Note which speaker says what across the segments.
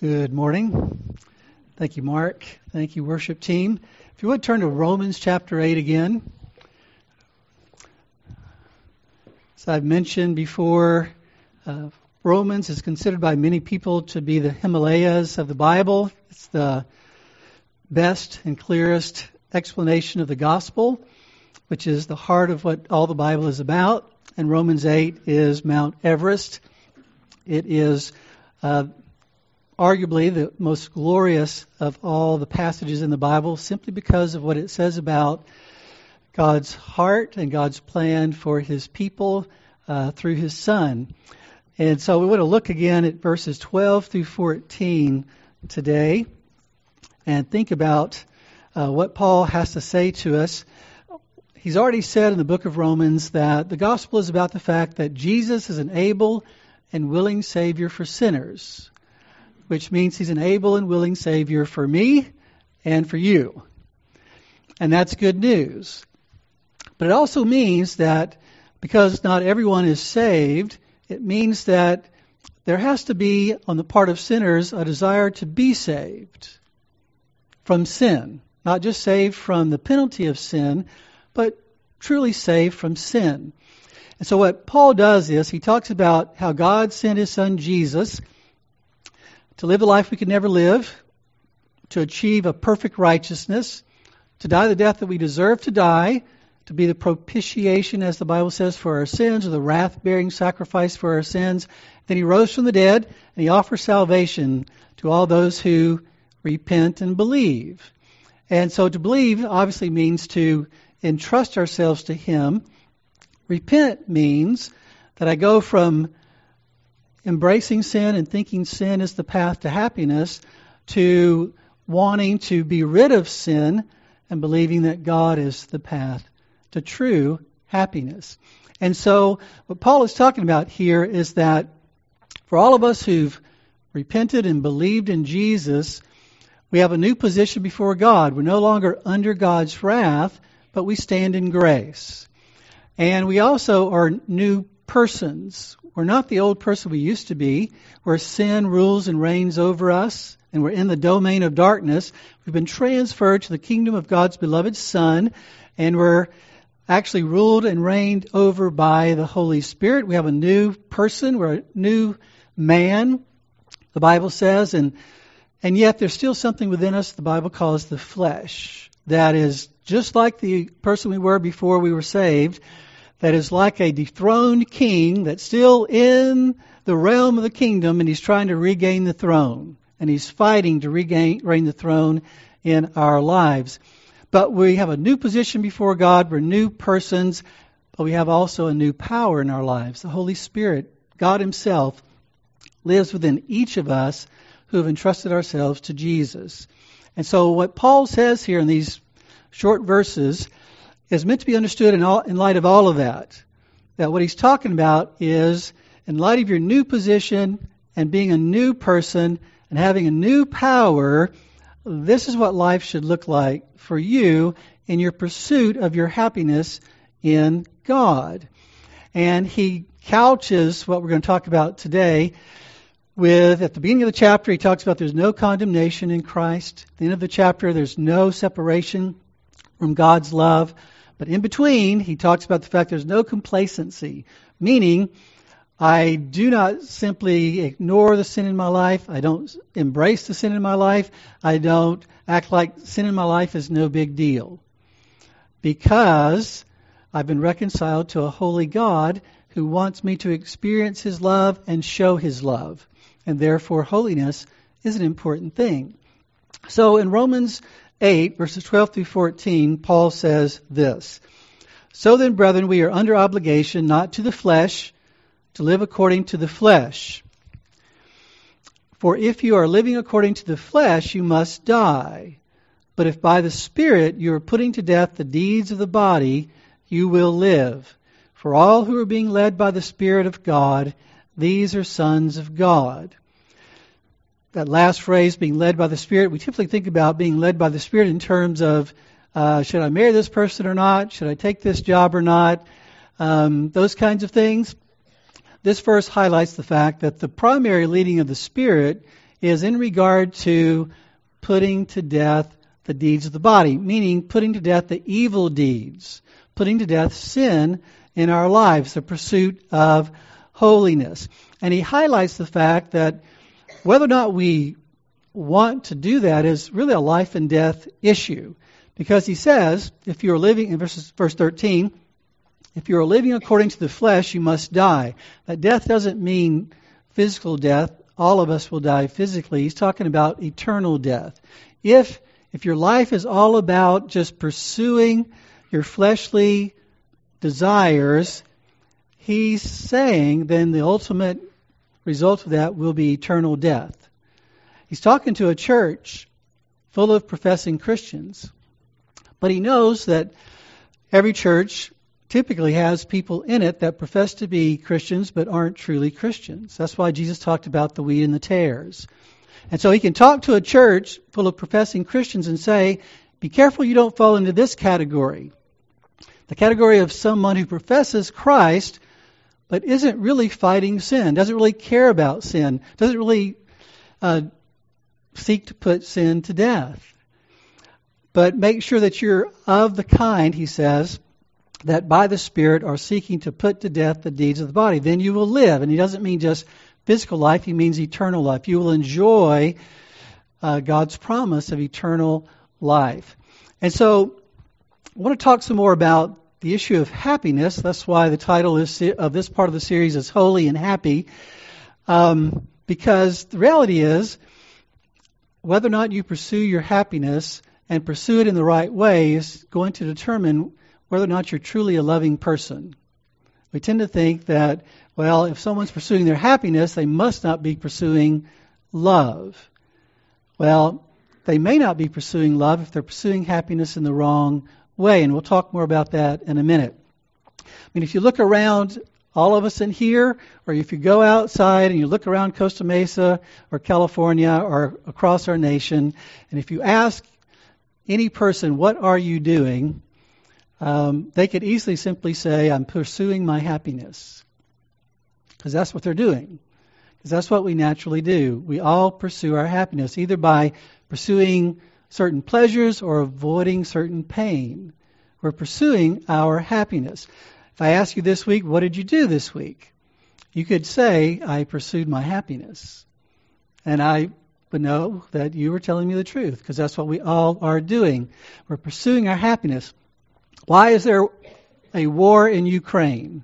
Speaker 1: Good morning. Thank you, Mark. Thank you, worship team. If you would turn to Romans chapter 8 again. As I've mentioned before, uh, Romans is considered by many people to be the Himalayas of the Bible. It's the best and clearest explanation of the gospel, which is the heart of what all the Bible is about. And Romans 8 is Mount Everest. It is uh, arguably the most glorious of all the passages in the Bible simply because of what it says about God's heart and God's plan for his people uh, through his Son. And so we want to look again at verses 12 through 14 today and think about uh, what Paul has to say to us. He's already said in the book of Romans that the gospel is about the fact that Jesus is an able and willing Savior for sinners which means he's an able and willing Savior for me and for you. And that's good news. But it also means that because not everyone is saved, it means that there has to be, on the part of sinners, a desire to be saved from sin. Not just saved from the penalty of sin, but truly saved from sin. And so what Paul does is he talks about how God sent his son Jesus to live a life we could never live, to achieve a perfect righteousness, to die the death that we deserve to die, to be the propitiation, as the Bible says, for our sins, or the wrath bearing sacrifice for our sins. Then he rose from the dead, and he offers salvation to all those who repent and believe. And so to believe obviously means to entrust ourselves to him. Repent means that I go from embracing sin and thinking sin is the path to happiness to wanting to be rid of sin and believing that God is the path to true happiness. And so, what Paul is talking about here is that for all of us who've repented and believed in Jesus, we have a new position before God. We're no longer under God's wrath, but we stand in grace. And we also are new persons. We're not the old person we used to be, where sin rules and reigns over us, and we're in the domain of darkness. We've been transferred to the kingdom of God's beloved Son, and we're actually ruled and reigned over by the Holy Spirit. We have a new person, we're a new man, the Bible says, and and yet there's still something within us the Bible calls the flesh that is just like the person we were before we were saved that is like a dethroned king that's still in the realm of the kingdom and he's trying to regain the throne. And he's fighting to regain the throne in our lives. But we have a new position before God. We're new persons, but we have also a new power in our lives. The Holy Spirit, God Himself, lives within each of us who have entrusted ourselves to Jesus. And so, what Paul says here in these short verses is meant to be understood in, all, in light of all of that. That what he's talking about is, in light of your new position and being a new person and having a new power, this is what life should look like for you in your pursuit of your happiness in God. And he couches what we're going to talk about today with, at the beginning of the chapter, he talks about there's no condemnation in Christ. At the end of the chapter, there's no separation from God's love. But in between, he talks about the fact there's no complacency, meaning I do not simply ignore the sin in my life. I don't embrace the sin in my life. I don't act like sin in my life is no big deal. Because I've been reconciled to a holy God who wants me to experience his love and show his love. And therefore, holiness is an important thing. So in Romans 8, verses 12 through 14, Paul says this So then, brethren, we are under obligation not to the flesh to live according to the flesh. For if you are living according to the flesh, you must die. But if by the Spirit you are putting to death the deeds of the body, you will live. For all who are being led by the Spirit of God, these are sons of God that last phrase, being led by the Spirit, we typically think about being led by the Spirit in terms of uh, should I marry this person or not? Should I take this job or not? Um, those kinds of things. This verse highlights the fact that the primary leading of the Spirit is in regard to putting to death the deeds of the body, meaning putting to death the evil deeds, putting to death sin in our lives, the pursuit of holiness. And he highlights the fact that whether or not we want to do that is really a life and death issue. Because he says, if you're living, in verses, verse 13, if you're living according to the flesh, you must die. That death doesn't mean physical death. All of us will die physically. He's talking about eternal death. If if your life is all about just pursuing your fleshly desires, he's saying then the ultimate result of that will be eternal death. He's talking to a church full of professing Christians, but he knows that every church typically has people in it that profess to be Christians but aren't truly Christians. That's why Jesus talked about the wheat and the tares. And so he can talk to a church full of professing Christians and say, be careful you don't fall into this category. The category of someone who professes Christ but isn't really fighting sin, doesn't really care about sin, doesn't really uh, seek to put sin to death. But make sure that you're of the kind, he says, that by the Spirit are seeking to put to death the deeds of the body. Then you will live. And he doesn't mean just physical life, he means eternal life. You will enjoy uh, God's promise of eternal life. And so I want to talk some more about the issue of happiness. That's why the title is, of this part of the series is Holy and Happy. Um, because the reality is, whether or not you pursue your happiness and pursue it in the right way is going to determine whether or not you're truly a loving person. We tend to think that, well, if someone's pursuing their happiness, they must not be pursuing love. Well, they may not be pursuing love if they're pursuing happiness in the wrong way, and we'll talk more about that in a minute. I mean, if you look around, all of us in here, or if you go outside and you look around Costa Mesa or California or across our nation, and if you ask any person, what are you doing? Um, they could easily simply say, I'm pursuing my happiness. Because that's what they're doing. Because that's what we naturally do. We all pursue our happiness, either by pursuing certain pleasures or avoiding certain pain. We're pursuing our happiness. If I ask you this week, what did you do this week? You could say, I pursued my happiness. And I would know that you were telling me the truth, because that's what we all are doing. We're pursuing our happiness. Why is there a war in Ukraine?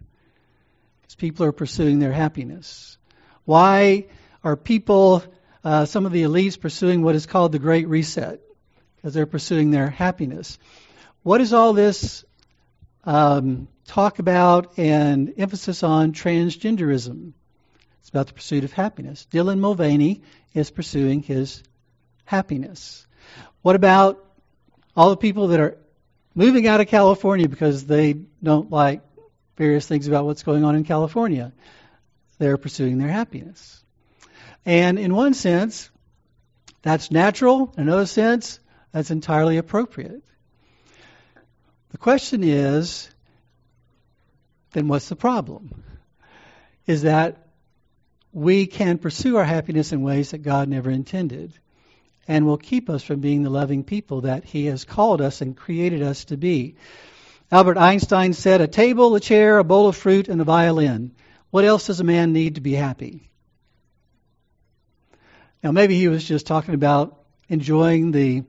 Speaker 1: Because people are pursuing their happiness. Why are people, uh, some of the elites, pursuing what is called the Great Reset? Because they're pursuing their happiness. What is all this um, talk about and emphasis on transgenderism? It's about the pursuit of happiness. Dylan Mulvaney is pursuing his happiness. What about all the people that are moving out of California because they don't like various things about what's going on in California. They're pursuing their happiness. And in one sense, that's natural. In another sense, that's entirely appropriate. The question is then what's the problem? Is that we can pursue our happiness in ways that God never intended and will keep us from being the loving people that He has called us and created us to be. Albert Einstein said, A table, a chair, a bowl of fruit, and a violin. What else does a man need to be happy? Now, maybe he was just talking about enjoying the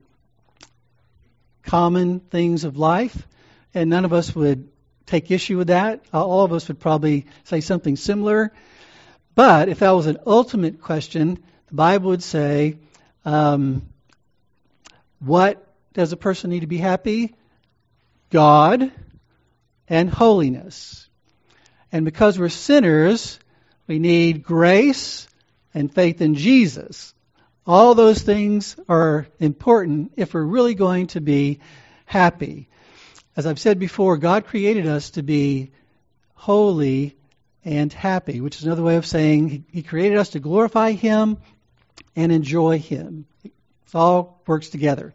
Speaker 1: common things of life, and none of us would take issue with that. All of us would probably say something similar. But if that was an ultimate question, the Bible would say um, what does a person need to be happy? God and holiness. And because we're sinners, we need grace and faith in Jesus. All those things are important if we're really going to be happy. As I've said before, God created us to be holy and happy, which is another way of saying He created us to glorify Him and enjoy Him. It all works together.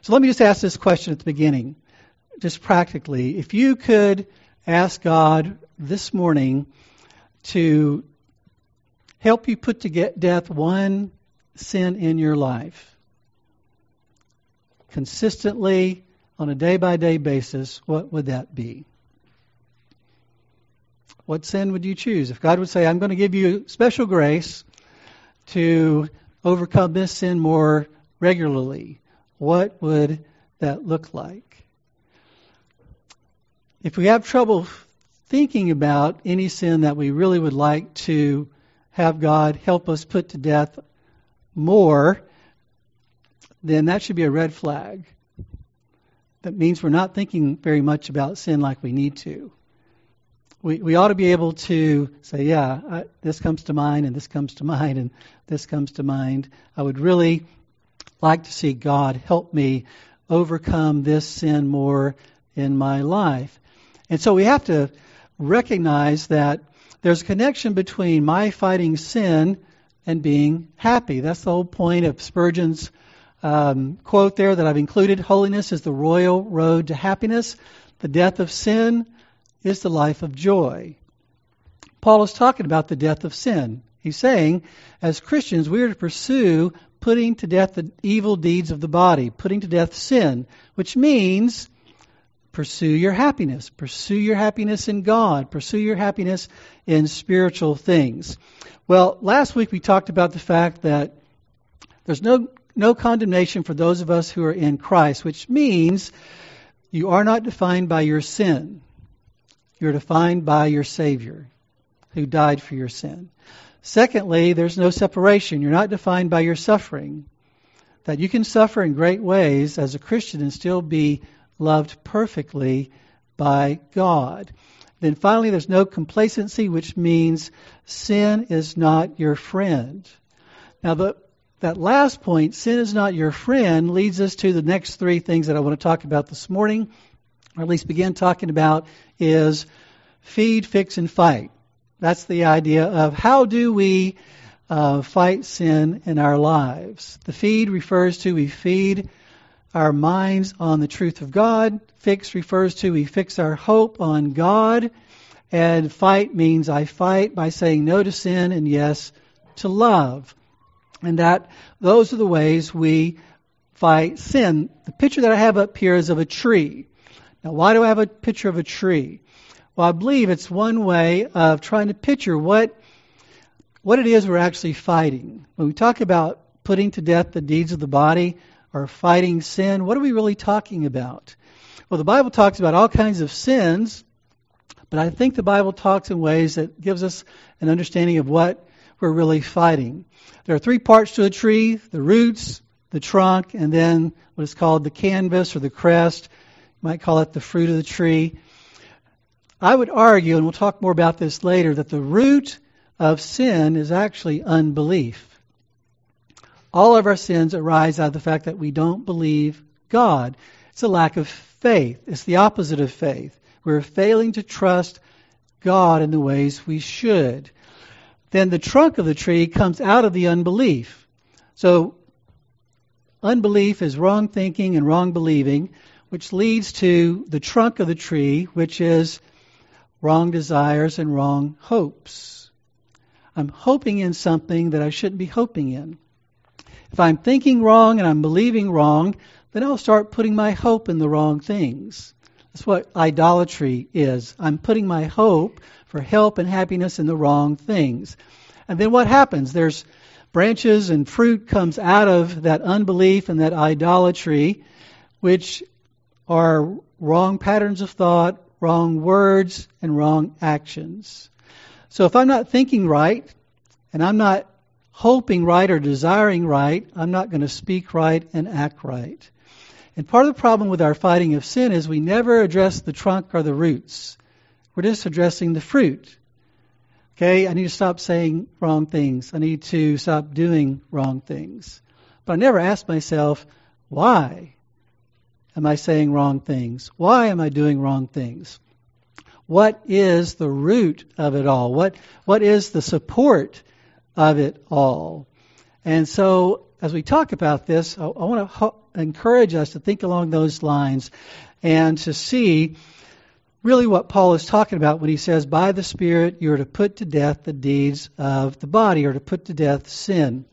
Speaker 1: So let me just ask this question at the beginning, just practically. If you could ask God this morning to help you put to death one sin in your life? Consistently, on a day by day basis, what would that be? What sin would you choose? If God would say, I'm going to give you special grace to overcome this sin more regularly, what would that look like? If we have trouble thinking about any sin that we really would like to have God help us put to death more, then that should be a red flag. That means we're not thinking very much about sin like we need to. We, we ought to be able to say, yeah, I, this comes to mind, and this comes to mind, and this comes to mind. I would really like to see God help me overcome this sin more in my life. And so we have to recognize that there's a connection between my fighting sin and being happy. That's the whole point of Spurgeon's um, quote there that I've included. Holiness is the royal road to happiness. The death of sin is the life of joy. Paul is talking about the death of sin. He's saying, as Christians, we are to pursue putting to death the evil deeds of the body, putting to death sin, which means pursue your happiness. Pursue your happiness in God. Pursue your happiness in spiritual things. Well, last week we talked about the fact that there's no no condemnation for those of us who are in Christ, which means you are not defined by your sin. You're defined by your Savior who died for your sin. Secondly, there's no separation. You're not defined by your suffering. That you can suffer in great ways as a Christian and still be loved perfectly by God. Then finally, there's no complacency, which means sin is not your friend. Now, the that last point, sin is not your friend, leads us to the next three things that I want to talk about this morning, or at least begin talking about, is feed, fix, and fight. That's the idea of how do we uh, fight sin in our lives. The feed refers to we feed our minds on the truth of God. Fix refers to we fix our hope on God. And fight means I fight by saying no to sin and yes to love and that those are the ways we fight sin. The picture that I have up here is of a tree. Now, why do I have a picture of a tree? Well, I believe it's one way of trying to picture what what it is we're actually fighting. When we talk about putting to death the deeds of the body or fighting sin, what are we really talking about? Well, the Bible talks about all kinds of sins, but I think the Bible talks in ways that gives us an understanding of what we're really fighting. There are three parts to a tree the roots, the trunk, and then what is called the canopy or the crest. You might call it the fruit of the tree. I would argue, and we'll talk more about this later, that the root of sin is actually unbelief. All of our sins arise out of the fact that we don't believe God. It's a lack of faith. It's the opposite of faith. We're failing to trust God in the ways we should then the trunk of the tree comes out of the unbelief. So, unbelief is wrong thinking and wrong believing, which leads to the trunk of the tree, which is wrong desires and wrong hopes. I'm hoping in something that I shouldn't be hoping in. If I'm thinking wrong and I'm believing wrong, then I'll start putting my hope in the wrong things. That's what idolatry is. I'm putting my hope for help and happiness in the wrong things. And then what happens? There's branches and fruit comes out of that unbelief and that idolatry, which are wrong patterns of thought, wrong words, and wrong actions. So if I'm not thinking right, and I'm not hoping right or desiring right, I'm not going to speak right and act right. And part of the problem with our fighting of sin is we never address the trunk or the roots. We're just addressing the fruit. Okay, I need to stop saying wrong things. I need to stop doing wrong things. But I never ask myself, why am I saying wrong things? Why am I doing wrong things? What is the root of it all? What what is the support of it all? And so as we talk about this, I, I want to ho- encourage us to think along those lines and to see really what Paul is talking about when he says, by the Spirit, you're to put to death the deeds of the body, or to put to death sin.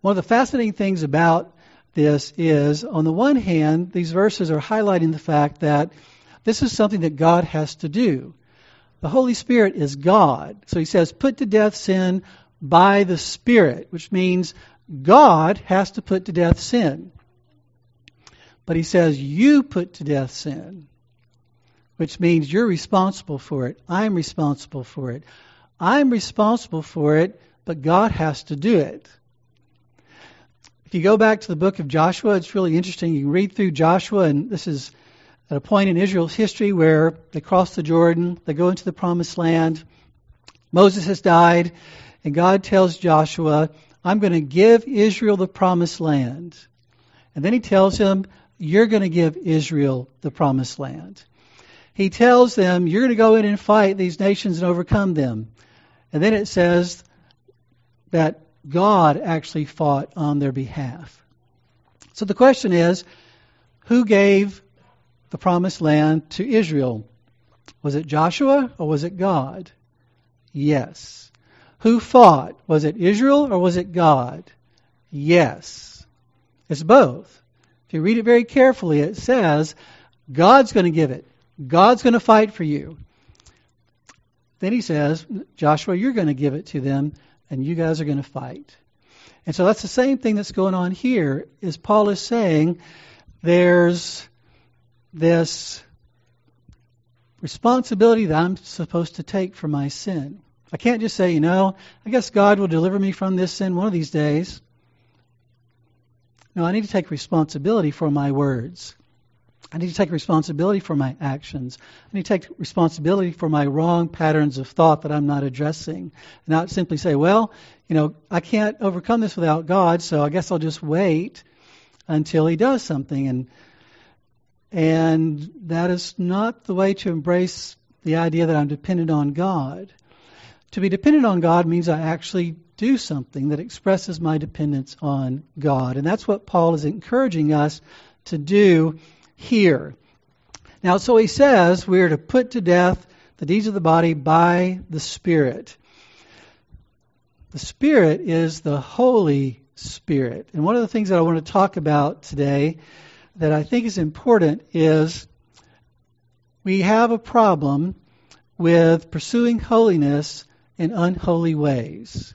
Speaker 1: One of the fascinating things about this is, on the one hand, these verses are highlighting the fact that this is something that God has to do. The Holy Spirit is God. So he says, put to death sin by the Spirit, which means God has to put to death sin. But he says, you put to death sin, which means you're responsible for it. I'm responsible for it. I'm responsible for it, but God has to do it. If you go back to the book of Joshua, it's really interesting. You can read through Joshua, and this is at a point in Israel's history where they cross the Jordan, they go into the promised land. Moses has died, and God tells Joshua, I'm going to give Israel the promised land. And then he tells him, You're going to give Israel the promised land. He tells them, You're going to go in and fight these nations and overcome them. And then it says that God actually fought on their behalf. So the question is, who gave the promised land to Israel? Was it Joshua or was it God? Yes. Who fought? Was it Israel or was it God? Yes. It's both. If you read it very carefully, it says God's going to give it. God's going to fight for you. Then he says, Joshua, you're going to give it to them, and you guys are going to fight. And so that's the same thing that's going on here. Is Paul is saying there's this responsibility that I'm supposed to take for my sin. I can't just say, you know, I guess God will deliver me from this sin one of these days. No, I need to take responsibility for my words. I need to take responsibility for my actions. I need to take responsibility for my wrong patterns of thought that I'm not addressing. Not simply say, well, you know, I can't overcome this without God, so I guess I'll just wait until He does something. And and that is not the way to embrace the idea that I'm dependent on God. To be dependent on God means I actually do something that expresses my dependence on God. And that's what Paul is encouraging us to do here. Now, so he says we are to put to death the deeds of the body by the Spirit. The Spirit is the Holy Spirit. And one of the things that I want to talk about today that I think is important is we have a problem with pursuing holiness in unholy ways.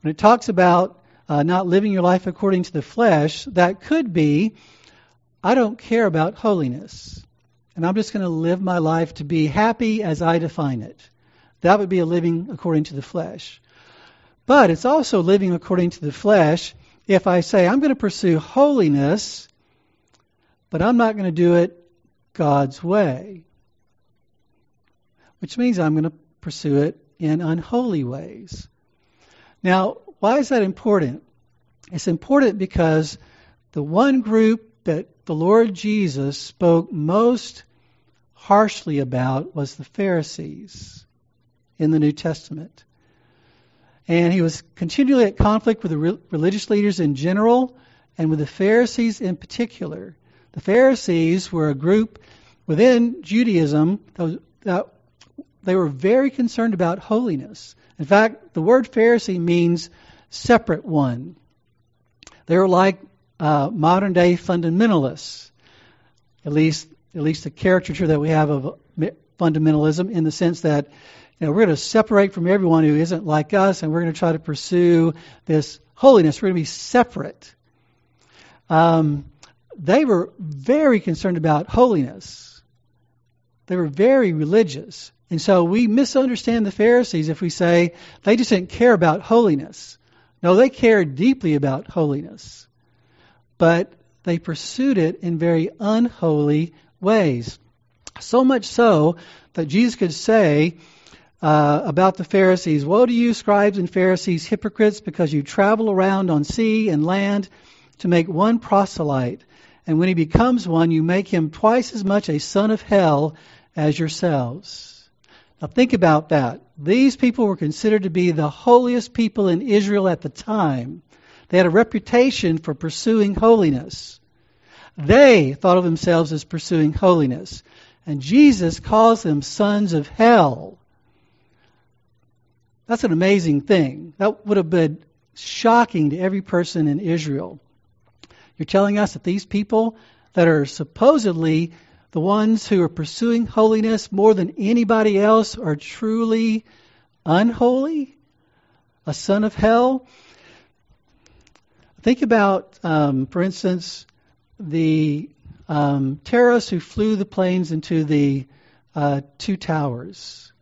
Speaker 1: When it talks about uh, not living your life according to the flesh, that could be I don't care about holiness, and I'm just going to live my life to be happy as I define it. That would be a living according to the flesh. But it's also living according to the flesh if I say, I'm going to pursue holiness, but I'm not going to do it God's way, which means I'm going to pursue it in unholy ways. Now, why is that important? It's important because the one group that the Lord Jesus spoke most harshly about was the Pharisees in the New Testament. And he was continually at conflict with the re- religious leaders in general and with the Pharisees in particular. The Pharisees were a group within Judaism that they were very concerned about holiness. In fact, the word Pharisee means separate one. They were like uh, modern day fundamentalists, at least at least the caricature that we have of fundamentalism, in the sense that you know, we're going to separate from everyone who isn't like us, and we're going to try to pursue this holiness. We're going to be separate. Um, they were very concerned about holiness. They were very religious. And so we misunderstand the Pharisees if we say they just didn't care about holiness. No, they cared deeply about holiness. But they pursued it in very unholy ways. So much so that Jesus could say, uh, about the Pharisees Woe to you, scribes and Pharisees, hypocrites, because you travel around on sea and land to make one proselyte. And when he becomes one, you make him twice as much a son of hell as yourselves. Now think about that. These people were considered to be the holiest people in Israel at the time. They had a reputation for pursuing holiness. They thought of themselves as pursuing holiness. And Jesus calls them sons of hell. That's an amazing thing. That would have been shocking to every person in Israel. You're telling us that these people that are supposedly the ones who are pursuing holiness more than anybody else are truly unholy? A son of hell? Think about, um, for instance, the um, terrorists who flew the planes into the uh, two towers.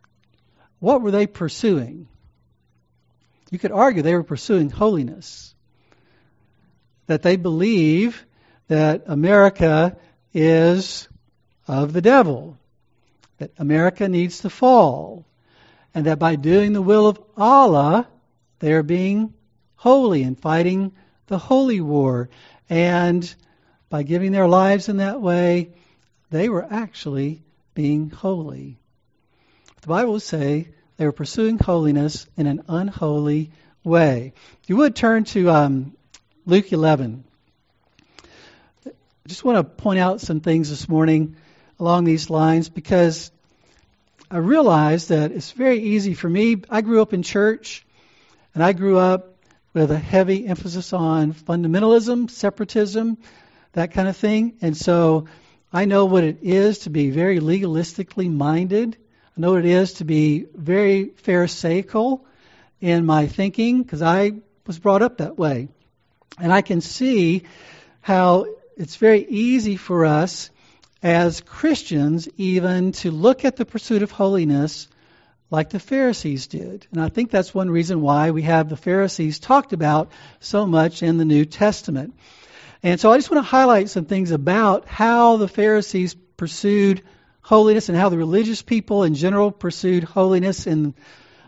Speaker 1: What were they pursuing? You could argue they were pursuing holiness. That they believe that America is of the devil, that America needs to fall, and that by doing the will of Allah, they are being holy and fighting the holy war. And by giving their lives in that way, they were actually being holy. The Bible would say they were pursuing holiness in an unholy way. If you would turn to um, Luke 11. I just want to point out some things this morning along these lines because I realize that it's very easy for me. I grew up in church, and I grew up with a heavy emphasis on fundamentalism, separatism, that kind of thing. And so I know what it is to be very legalistically minded. I know what it is to be very pharisaical in my thinking because I was brought up that way. And I can see how it's very easy for us as Christians even to look at the pursuit of holiness like the Pharisees did. And I think that's one reason why we have the Pharisees talked about so much in the New Testament. And so I just want to highlight some things about how the Pharisees pursued holiness and how the religious people in general pursued holiness in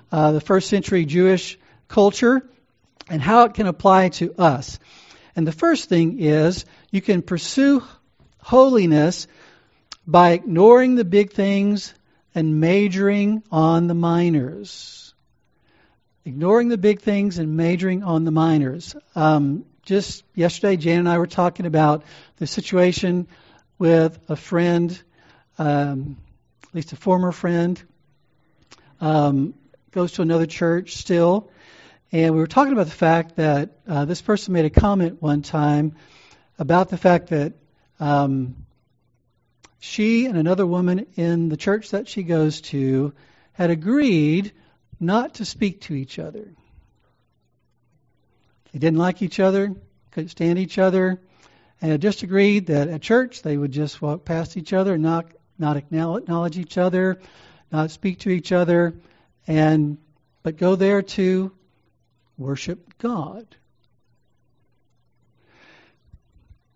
Speaker 1: uh, the first century Jewish culture and how it can apply to us. And the first thing is you can pursue holiness by ignoring the big things and majoring on the minors. Ignoring the big things and majoring on the minors. Um, just yesterday, Jan and I were talking about the situation with a friend, um, at least a former friend, um, goes to another church still. And we were talking about the fact that uh, this person made a comment one time about the fact that um, she and another woman in the church that she goes to had agreed not to speak to each other. They didn't like each other, couldn't stand each other, and had just agreed that at church they would just walk past each other, not not acknowledge each other, not speak to each other, and but go there to worship God.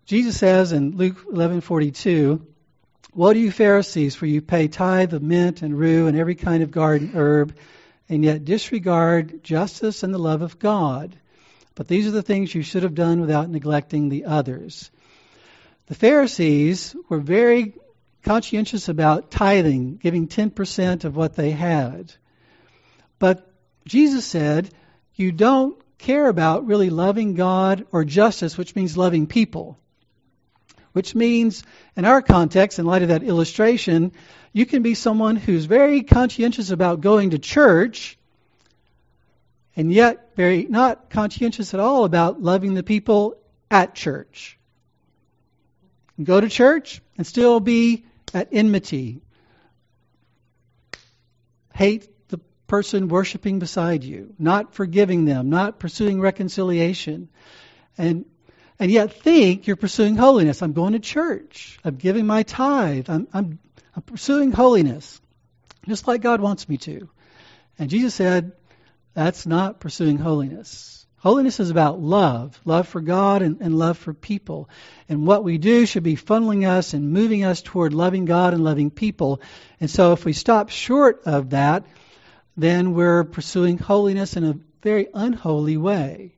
Speaker 1: Jesus says in Luke 11:42, Woe to you, Pharisees, for you pay tithe of mint and rue and every kind of garden herb, and yet disregard justice and the love of God. But these are the things you should have done without neglecting the others. The Pharisees were very conscientious about tithing, giving 10% of what they had. But Jesus said, you don't care about really loving God or justice, which means loving people which means, in our context, in light of that illustration, you can be someone who's very conscientious about going to church and yet very not conscientious at all about loving the people at church. Go to church and still be at enmity. Hate the person worshiping beside you, not forgiving them, not pursuing reconciliation. And and yet think you're pursuing holiness. I'm going to church. I'm giving my tithe. I'm, I'm, I'm pursuing holiness, just like God wants me to. And Jesus said, that's not pursuing holiness. Holiness is about love, love for God and, and, love for people. And what we do should be funneling us and moving us toward loving God and loving people. And so if we stop short of that, then we're pursuing holiness in a very unholy way.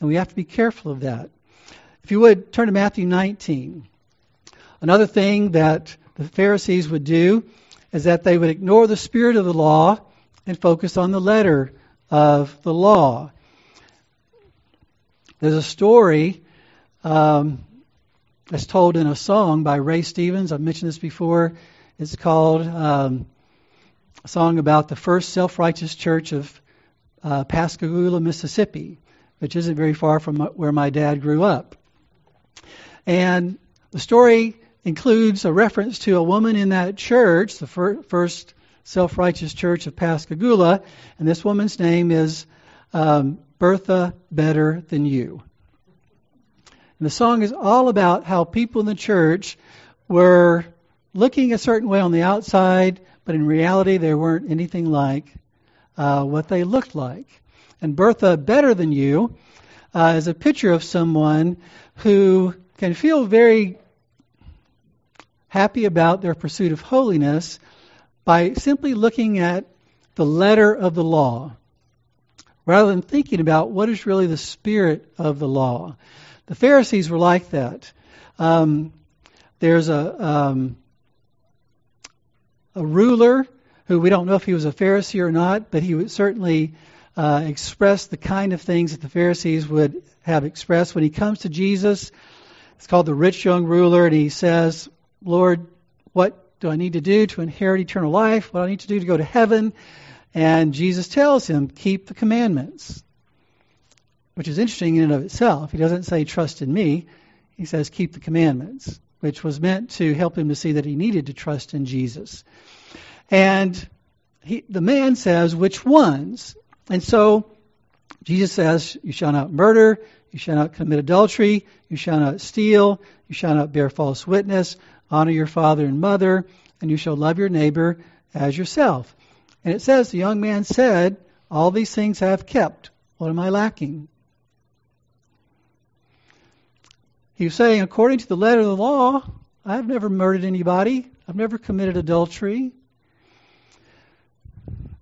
Speaker 1: And we have to be careful of that. If you would, turn to Matthew 19. Another thing that the Pharisees would do is that they would ignore the spirit of the law and focus on the letter of the law. There's a story um, that's told in a song by Ray Stevens. I've mentioned this before. It's called um, a song about the first self righteous church of uh, Pascagoula, Mississippi. which isn't very far from where my dad grew up. And the story includes a reference to a woman in that church, the fir- first self righteous church of Pascagoula, and this woman's name is um, Bertha Better Than You. And the song is all about how people in the church were looking a certain way on the outside, but in reality they weren't anything like uh, what they looked like. And Bertha Better Than You uh, is a picture of someone who can feel very happy about their pursuit of holiness by simply looking at the letter of the law rather than thinking about what is really the spirit of the law. The Pharisees were like that. Um, there's a um, a ruler who we don't know if he was a Pharisee or not, but he would certainly uh, express the kind of things that the Pharisees would have expressed when he comes to Jesus. It's called the rich young ruler, and he says, Lord, what do I need to do to inherit eternal life? What do I need to do to go to heaven? And Jesus tells him, keep the commandments, which is interesting in and of itself. He doesn't say, trust in me. He says, keep the commandments, which was meant to help him to see that he needed to trust in Jesus. And he, the man says, which ones? And so Jesus says, you shall not murder, you shall not commit adultery, you shall not steal, you shall not bear false witness, honor your father and mother, and you shall love your neighbor as yourself. And it says, the young man said, All these things I have kept. What am I lacking? He was saying, according to the letter of the law, I've never murdered anybody. I've never committed adultery.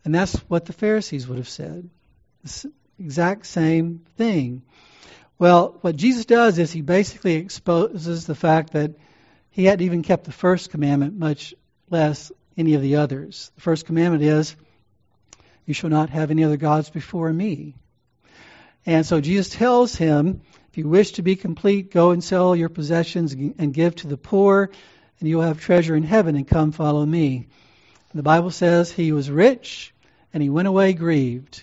Speaker 1: And that's what the Pharisees would have said. The exact same thing. Well, what Jesus does is he basically exposes the fact that he hadn't even kept the first commandment, much less any of the others. The first commandment is, You shall not have any other gods before me. And so Jesus tells him, If you wish to be complete, go and sell your possessions and give to the poor, and you will have treasure in heaven, and come follow me. The Bible says he was rich and he went away grieved.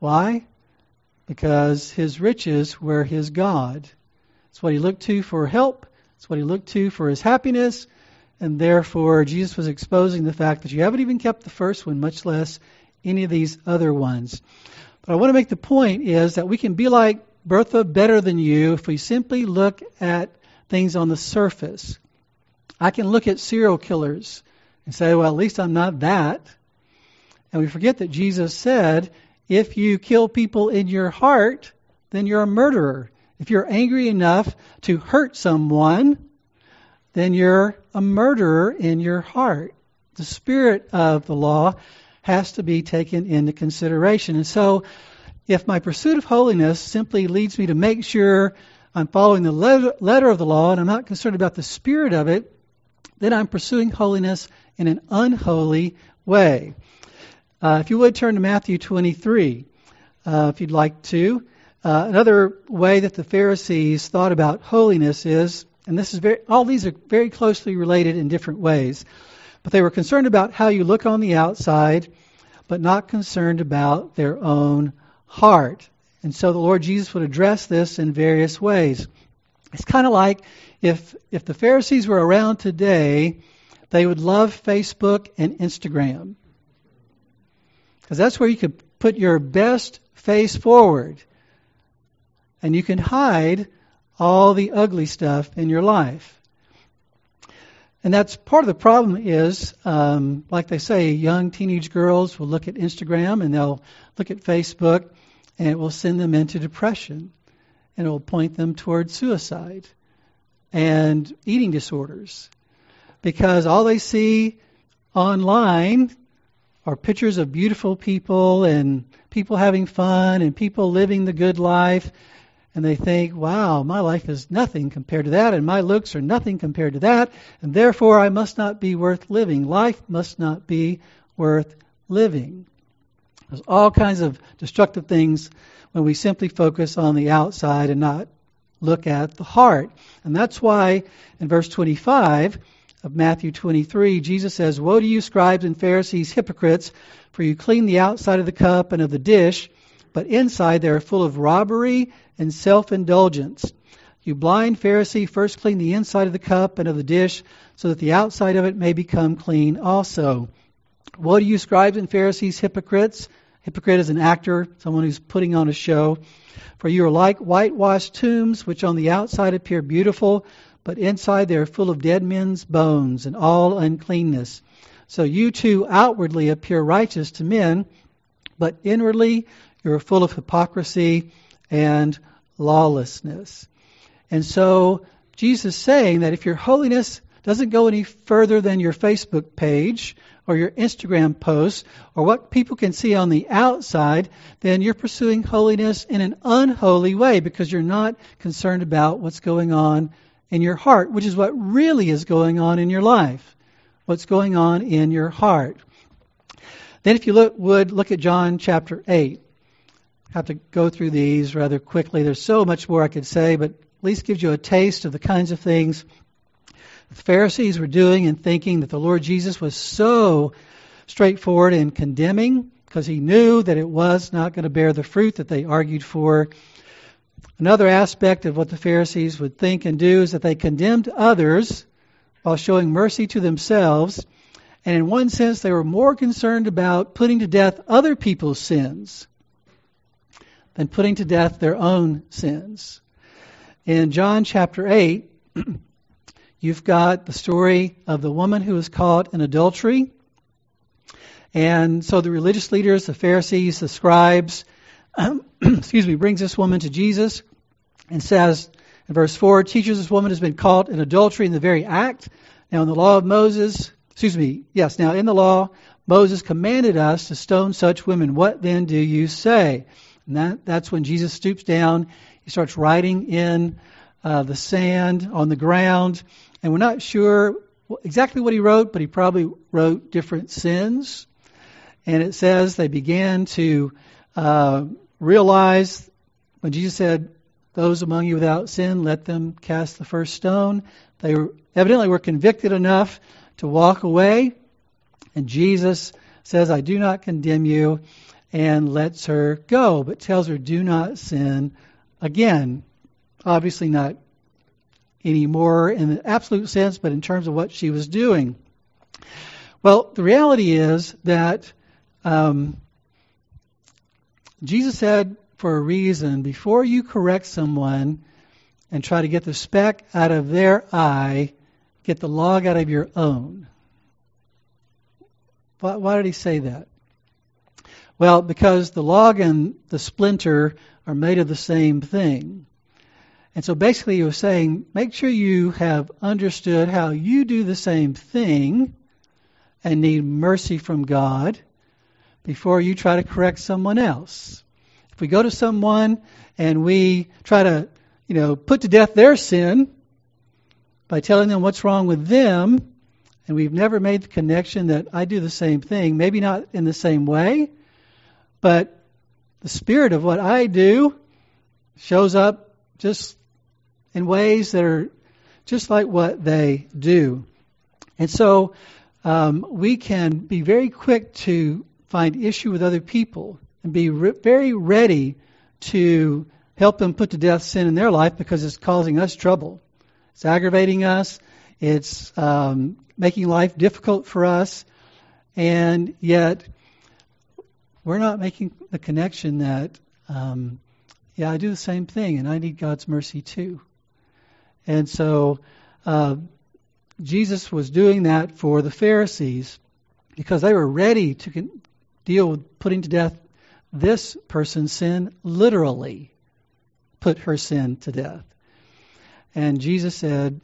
Speaker 1: Why? Because his riches were his God. It's what he looked to for help, it's what he looked to for his happiness, and therefore, Jesus was exposing the fact that you haven't even kept the first one, much less any of these other ones. But I want to make the point is that we can be like Bertha better than you if we simply look at things on the surface. I can look at serial killers and say, well, at least I'm not that. And we forget that Jesus said, if you kill people in your heart, then you're a murderer. If you're angry enough to hurt someone, then you're a murderer in your heart. The spirit of the law has to be taken into consideration. And so, if my pursuit of holiness simply leads me to make sure I'm following the letter, of the law and I'm not concerned about the spirit of it, then I'm pursuing holiness in an unholy way. Uh, if you would turn to Matthew 23, uh, if you'd like to. Uh, another way that the Pharisees thought about holiness is and this is very, all these are very closely related in different ways. But they were concerned about how you look on the outside, but not concerned about their own heart. And so the Lord Jesus would address this in various ways. It's kind of like if if the Pharisees were around today, they would love Facebook and Instagram. Because that's where you could put your best face forward. And you can hide all the ugly stuff in your life. And that's part of the problem is, um, like they say, young teenage girls will look at Instagram and they'll look at Facebook and it will send them into depression and it will point them towards suicide and eating disorders because all they see online are pictures of beautiful people and people having fun and people living the good life and they think, wow, my life is nothing compared to that, and my looks are nothing compared to that, and therefore I must not be worth living. Life must not be worth living. There's all kinds of destructive things when we simply focus on the outside and not look at the heart. And that's why in verse 25 of Matthew 23, Jesus says, Woe to you, scribes and Pharisees, hypocrites, for you clean the outside of the cup and of the dish, but inside they are full of robbery and self indulgence. You blind Pharisee, first clean the inside of the cup and of the dish, so that the outside of it may become clean also. What are you, scribes and Pharisees, hypocrites? Hypocrite is an actor, someone who's putting on a show. For you are like whitewashed tombs, which on the outside appear beautiful, but inside they are full of dead men's bones and all uncleanness. So you too outwardly appear righteous to men, but inwardly you are full of hypocrisy and lawlessness. And so Jesus is saying that if your holiness doesn't go any further than your Facebook page or your Instagram posts or what people can see on the outside, then you're pursuing holiness in an unholy way because you're not concerned about what's going on in your heart, which is what really is going on in your life. What's going on in your heart. Then, if you look, would look at John chapter 8. I have to go through these rather quickly. There's so much more I could say, but at least gives you a taste of the kinds of things the Pharisees were doing and thinking that the Lord Jesus was so straightforward in condemning because he knew that it was not going to bear the fruit that they argued for. Another aspect of what the Pharisees would think and do is that they condemned others while showing mercy to themselves. And in one sense, they were more concerned about putting to death other people's sins than putting to death their own sins. In John chapter 8, you've got the story of the woman who was caught in adultery. And so the religious leaders, the Pharisees, the scribes, um, excuse me, brings this woman to Jesus and says in verse 4, teaches this woman has been caught in adultery in the very act. Now in the law of Moses, excuse me, yes, now in the law, Moses commanded us to stone such women. What then do you say? And that, that's when Jesus stoops down he starts writing in uh, the sand on the ground, and we're not sure exactly what he wrote, but he probably wrote different sins. And it says they began to uh, realize when Jesus said, "Those among you without sin, let them cast the first stone." They evidently were convicted enough to walk away, and Jesus says, "I do not condemn you," and lets her go, but tells her, "Do not sin Again, obviously not anymore in the absolute sense, but in terms of what she was doing. Well, the reality is that um, Jesus said for a reason before you correct someone and try to get the speck out of their eye, get the log out of your own. Why, why did he say that? Well, because the log and the splinter are made of the same thing. And so basically, he was saying, make sure you have understood how you do the same thing and need mercy from God before you try to correct someone else. If we go to someone and we try to, you know, put to death their sin by telling them what's wrong with them, and we've never made the connection that I do the same thing, maybe not in the same way, but the spirit of what I do shows up just in ways that are just like what they do. And so um, we can be very quick to find issue with other people and be re- very ready to help them put to death sin in their life because it's causing us trouble. It's aggravating us. It's um, making life difficult for us. And yet, we're not making the connection that, um, yeah, I do the same thing and I need God's mercy too. And so uh, Jesus was doing that for the Pharisees because they were ready to con- deal with putting to death this person's sin literally, put her sin to death. And Jesus said,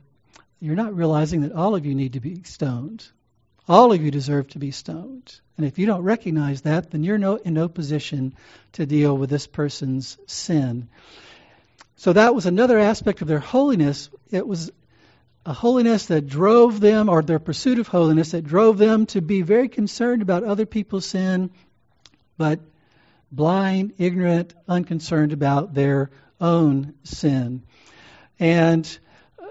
Speaker 1: You're not realizing that all of you need to be stoned. All of you deserve to be stoned. And if you don't recognize that, then you're no, in no position to deal with this person's sin. So that was another aspect of their holiness. It was a holiness that drove them, or their pursuit of holiness, that drove them to be very concerned about other people's sin, but blind, ignorant, unconcerned about their own sin. And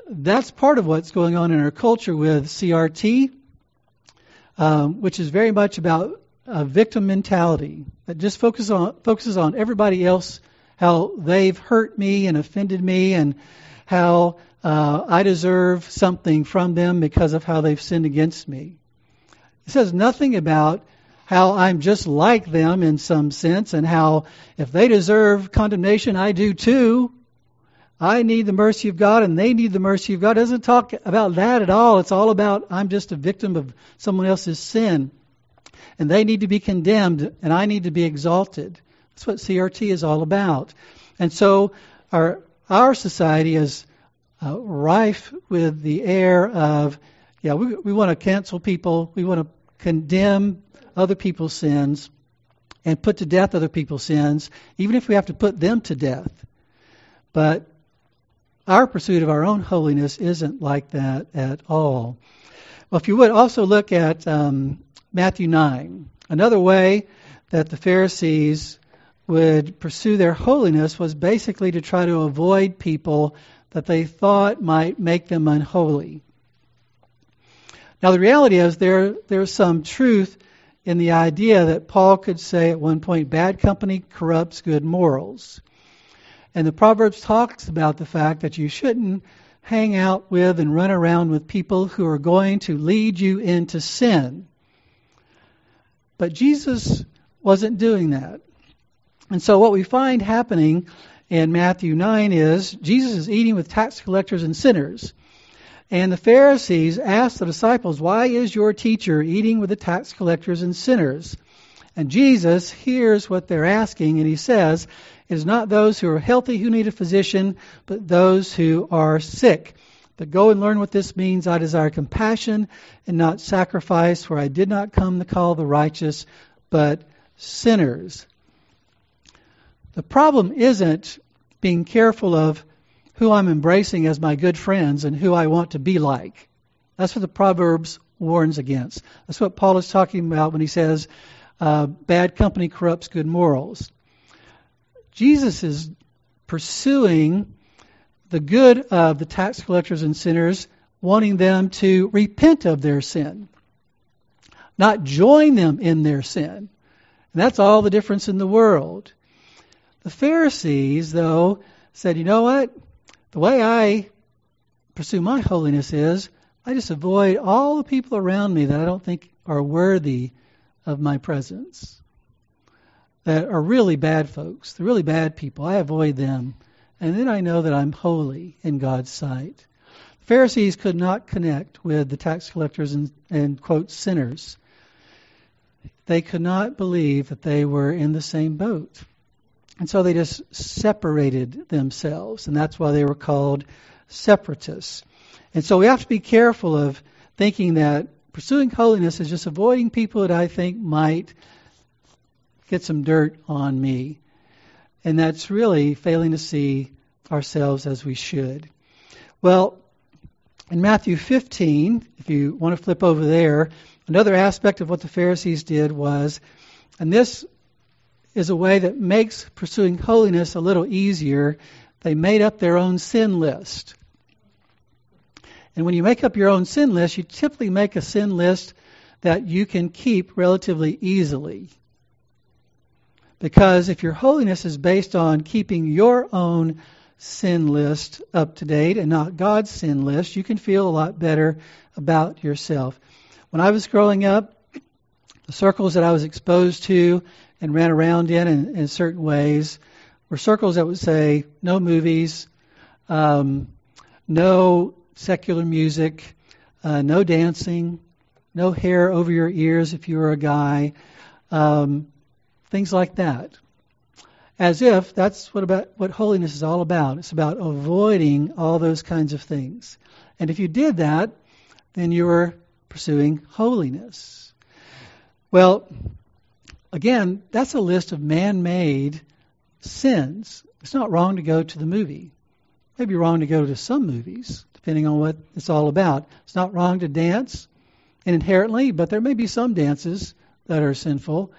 Speaker 1: that's part of what's going on in our culture with CRT um, which is very much about a victim mentality that just focuses on focuses on everybody else, how they've hurt me and offended me, and how uh, I deserve something from them because of how they've sinned against me. It says nothing about how I'm just like them in some sense, and how if they deserve condemnation, I do too. I need the mercy of God and they need the mercy of God. It doesn't talk about that at all. It's all about I'm just a victim of someone else's sin. And they need to be condemned and I need to be exalted. That's what CRT is all about. And so our our society is uh, rife with the air of, yeah, we, we want to cancel people, we want to condemn other people's sins and put to death other people's sins, even if we have to put them to death. But our pursuit of our own holiness isn't like that at all. Well, if you would also look at um, Matthew 9, another way that the Pharisees would pursue their holiness was basically to try to avoid people that they thought might make them unholy. Now, the reality is there, there's some truth in the idea that Paul could say at one point, bad company corrupts good morals. And the Proverbs talks about the fact that you shouldn't hang out with and run around with people who are going to lead you into sin. But Jesus wasn't doing that. And so what we find happening in Matthew 9 is Jesus is eating with tax collectors and sinners. And the Pharisees asked the disciples, Why is your teacher eating with the tax collectors and sinners? And Jesus hears what they're asking, and he says, It is not those who are healthy who need a physician, but those who are sick. But go and learn what this means. I desire compassion and not sacrifice, for I did not come to call the righteous, but sinners. The problem isn't being careful of who I'm embracing as my good friends and who I want to be like. That's what the Proverbs warns against. That's what Paul is talking about when he says, uh, bad company corrupts good morals. Jesus is pursuing the good of the tax collectors and sinners, wanting them to repent of their sin, not join them in their sin. And that's all the difference in the world. The Pharisees, though, said, you know what? The way I pursue my holiness is I just avoid all the people around me that I don't think are worthy of my presence, that are really bad folks, the really bad people. I avoid them. And then I know that I'm holy in God's sight. The Pharisees could not connect with the tax collectors and, and quote, sinners. They could not believe that they were in the same boat. And so they just separated themselves, and that's why they were called separatists. And so we have to be careful of thinking that pursuing holiness is just avoiding people that I think might get some dirt on me. And that's really failing to see ourselves as we should. Well, in Matthew 15, if you want to flip over there, another aspect of what the Pharisees did was, and this is a way that makes pursuing holiness a little easier. They made up their own sin list. And when you make up your own sin list, you typically make a sin list that you can keep relatively easily. Because if your holiness is based on keeping your own sin list up to date and not God's sin list, you can feel a lot better about yourself. When I was growing up, the circles that I was exposed to and ran around in, in, in certain ways were circles that would say no movies, um, no secular music, uh, no dancing, no hair over your ears if you were a guy, um, things like that. As if that's what about what holiness is all about. It's about avoiding all those kinds of things. And if you did that, then you were pursuing holiness. Well, again, that's a list of man made sins. It's not wrong to go to the movie. It may be wrong to go to some movies, depending on what it's all about. It's not wrong to dance inherently, but there may be some dances that are sinful.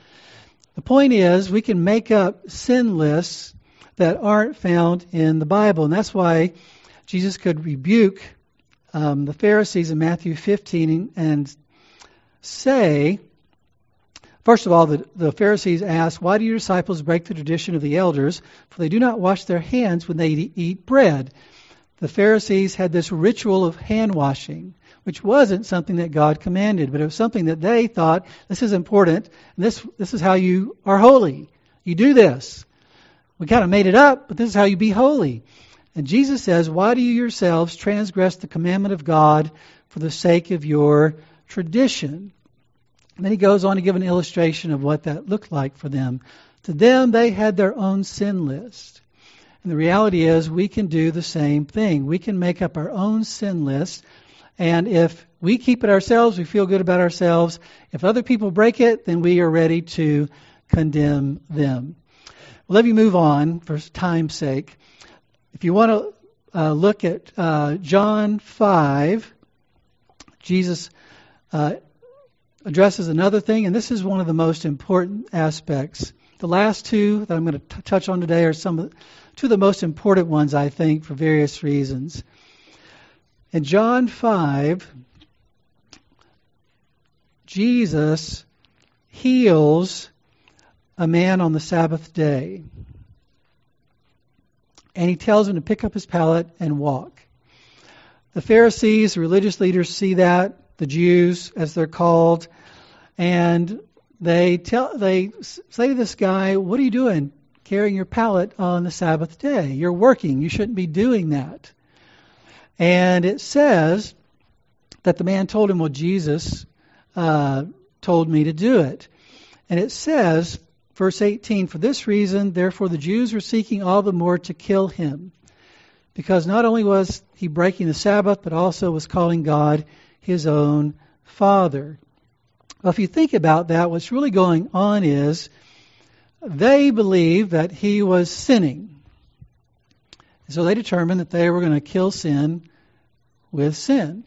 Speaker 1: The point is, we can make up sin lists that aren't found in the Bible, and that's why Jesus could rebuke um, the Pharisees in Matthew 15 and say, First of all, the, the Pharisees asked, Why do your disciples break the tradition of the elders? For they do not wash their hands when they eat bread. The Pharisees had this ritual of hand washing, which wasn't something that God commanded, but it was something that they thought, this is important, this, this is how you are holy. You do this. We kind of made it up, but this is how you be holy. And Jesus says, Why do you yourselves transgress the commandment of God for the sake of your tradition? Then he goes on to give an illustration of what that looked like for them. To them, they had their own sin list. And the reality is, we can do the same thing. We can make up our own sin list. And if we keep it ourselves, we feel good about ourselves. If other people break it, then we are ready to condemn them. Well, let me move on for time's sake. If you want to uh, look at uh, John 5, Jesus uh, addresses another thing, and this is one of the most important aspects. The last two that I'm going to t- touch on today are some of the, two of the most important ones, I think, for various reasons. In John 5, Jesus heals a man on the Sabbath day. And he tells him to pick up his pallet and walk. The Pharisees, the religious leaders, see that the Jews, as they're called, and they tell they say to this guy, "What are you doing, carrying your pallet on the Sabbath day? You're working. You shouldn't be doing that." And it says that the man told him, "Well, Jesus uh, told me to do it." And it says, verse 18, "For this reason, therefore, the Jews were seeking all the more to kill him." Because not only was he breaking the Sabbath, but also was calling God his own father. Well, if you think about that, what's really going on is they believed that he was sinning. So they determined that they were going to kill sin with sin.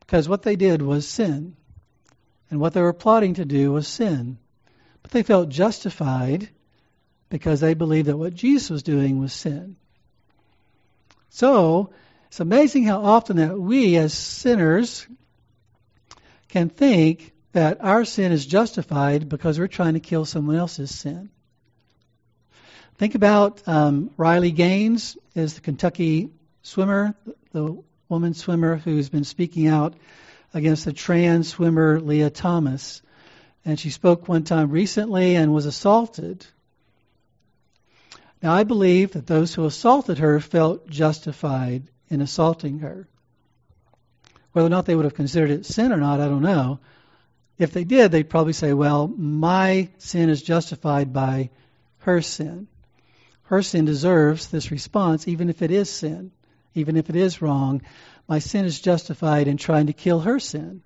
Speaker 1: Because what they did was sin. And what they were plotting to do was sin. But they felt justified because they believed that what Jesus was doing was sin. So it's amazing how often that we as sinners can think that our sin is justified because we're trying to kill someone else's sin. Think about um, Riley Gaines is the Kentucky swimmer, the woman swimmer who's been speaking out against the trans swimmer Lia Thomas. And she spoke one time recently and was assaulted. Now, I believe that those who assaulted her felt justified in assaulting her. Whether or not they would have considered it sin or not, I don't know. If they did, they'd probably say, well, my sin is justified by her sin. Her sin deserves this response, even if it is sin, even if it is wrong. My sin is justified in trying to kill her sin.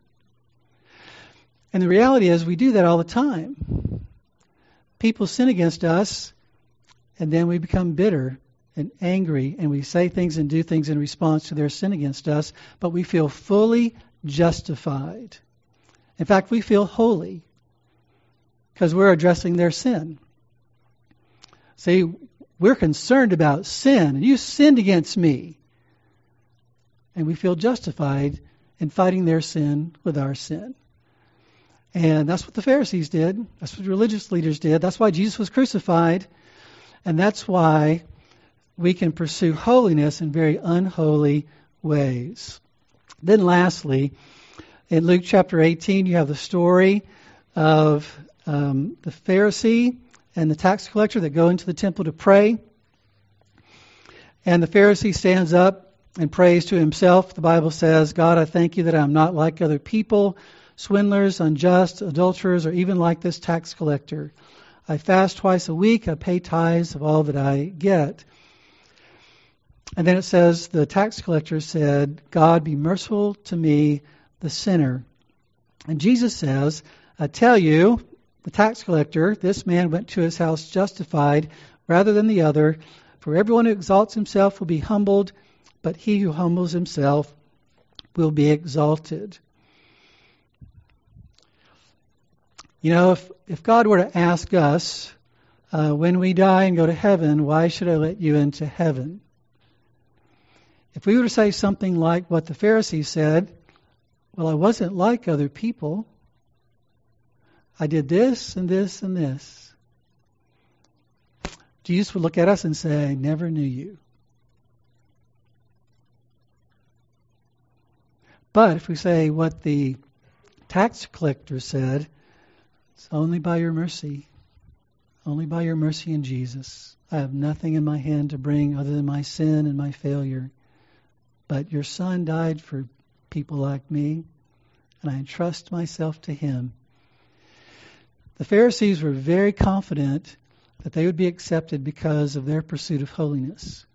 Speaker 1: And the reality is, we do that all the time. People sin against us, and then we become bitter and angry, and we say things and do things in response to their sin against us, but we feel fully justified. In fact, we feel holy because we're addressing their sin. See, we're concerned about sin, and you sinned against me. And we feel justified in fighting their sin with our sin. And that's what the Pharisees did. That's what religious leaders did. That's why Jesus was crucified. And that's why we can pursue holiness in very unholy ways. Then, lastly, in Luke chapter 18, you have the story of um, the Pharisee and the tax collector that go into the temple to pray. And the Pharisee stands up and prays to himself. The Bible says, God, I thank you that I'm not like other people, swindlers, unjust, adulterers, or even like this tax collector. I fast twice a week. I pay tithes of all that I get. And then it says, the tax collector said, God be merciful to me, the sinner. And Jesus says, I tell you, the tax collector, this man went to his house justified rather than the other. For everyone who exalts himself will be humbled, but he who humbles himself will be exalted. You know, if, if God were to ask us, uh, when we die and go to heaven, why should I let you into heaven? If we were to say something like what the Pharisees said, well, I wasn't like other people. I did this and this and this. Jesus would look at us and say, I never knew you. But if we say what the tax collector said, it's only by your mercy. Only by your mercy in Jesus. I have nothing in my hand to bring other than my sin and my failure. But your son died for people like me, and I entrust myself to him. The Pharisees were very confident that they would be accepted because of their pursuit of holiness.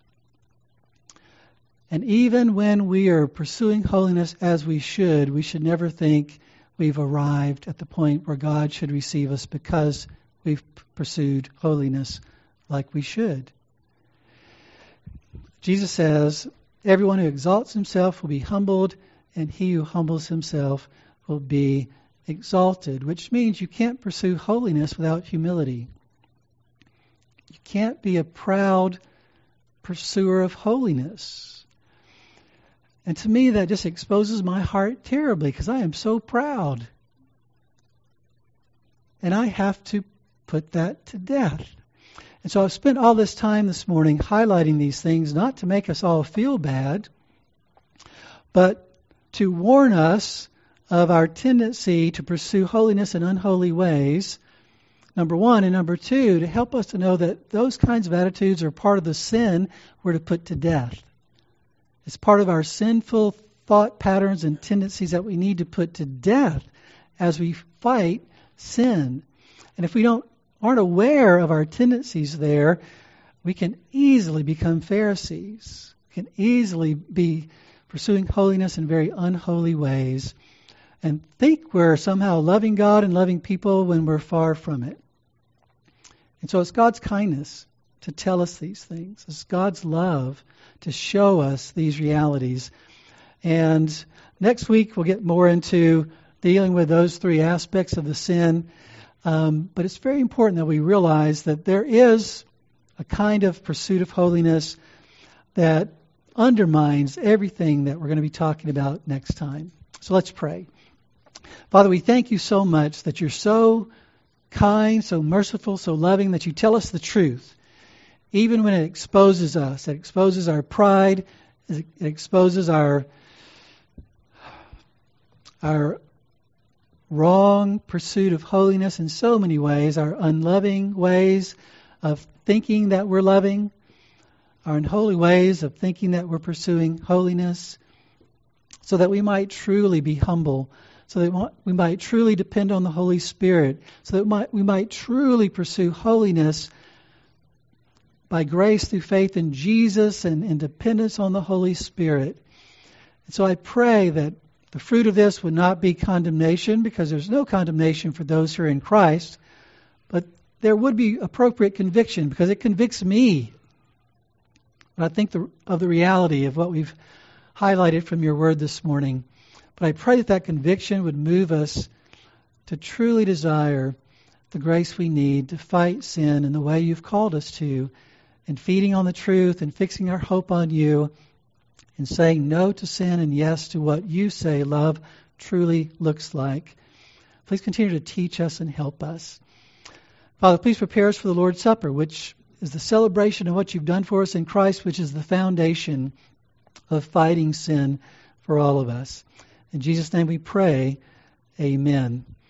Speaker 1: And even when we are pursuing holiness as we should, we should never think we've arrived at the point where God should receive us because we've pursued holiness like we should. Jesus says, Everyone who exalts himself will be humbled, and he who humbles himself will be exalted, which means you can't pursue holiness without humility. You can't be a proud pursuer of holiness. And to me, that just exposes my heart terribly because I am so proud. And I have to put that to death. And so I've spent all this time this morning highlighting these things, not to make us all feel bad, but to warn us of our tendency to pursue holiness in unholy ways, number one. And number two, to help us to know that those kinds of attitudes are part of the sin we're to put to death. It's part of our sinful thought patterns and tendencies that we need to put to death as we fight sin. And if we don't aren't aware of our tendencies there, we can easily become Pharisees. We can easily be pursuing holiness in very unholy ways and think we're somehow loving God and loving people when we're far from it. And so it's God's kindness to tell us these things. It's God's love to show us these realities. And next week we'll get more into dealing with those three aspects of the sin um, but it's very important that we realize that there is a kind of pursuit of holiness that undermines everything that we're going to be talking about next time. So let's pray. Father, we thank you so much that you're so kind, so merciful, so loving that you tell us the truth, even when it exposes us. It exposes our pride, it exposes our our wrong pursuit of holiness in so many ways, our unloving ways of thinking that we're loving, our unholy ways of thinking that we're pursuing holiness, so that we might truly be humble, so that we might truly depend on the Holy Spirit, so that we might truly pursue holiness by grace through faith in Jesus and, and dependence on the Holy Spirit. And so I pray that the fruit of this would not be condemnation because there's no condemnation for those who are in Christ, but there would be appropriate conviction because it convicts me. But I think the, of the reality of what we've highlighted from your word this morning. But I pray that that conviction would move us to truly desire the grace we need to fight sin in the way you've called us to, and feeding on the truth and fixing our hope on you and saying no to sin and yes to what you say love truly looks like. Please continue to teach us and help us. Father, please prepare us for the Lord's Supper, which is the celebration of what you've done for us in Christ, which is the foundation of fighting sin for all of us. In Jesus' name we pray. Amen.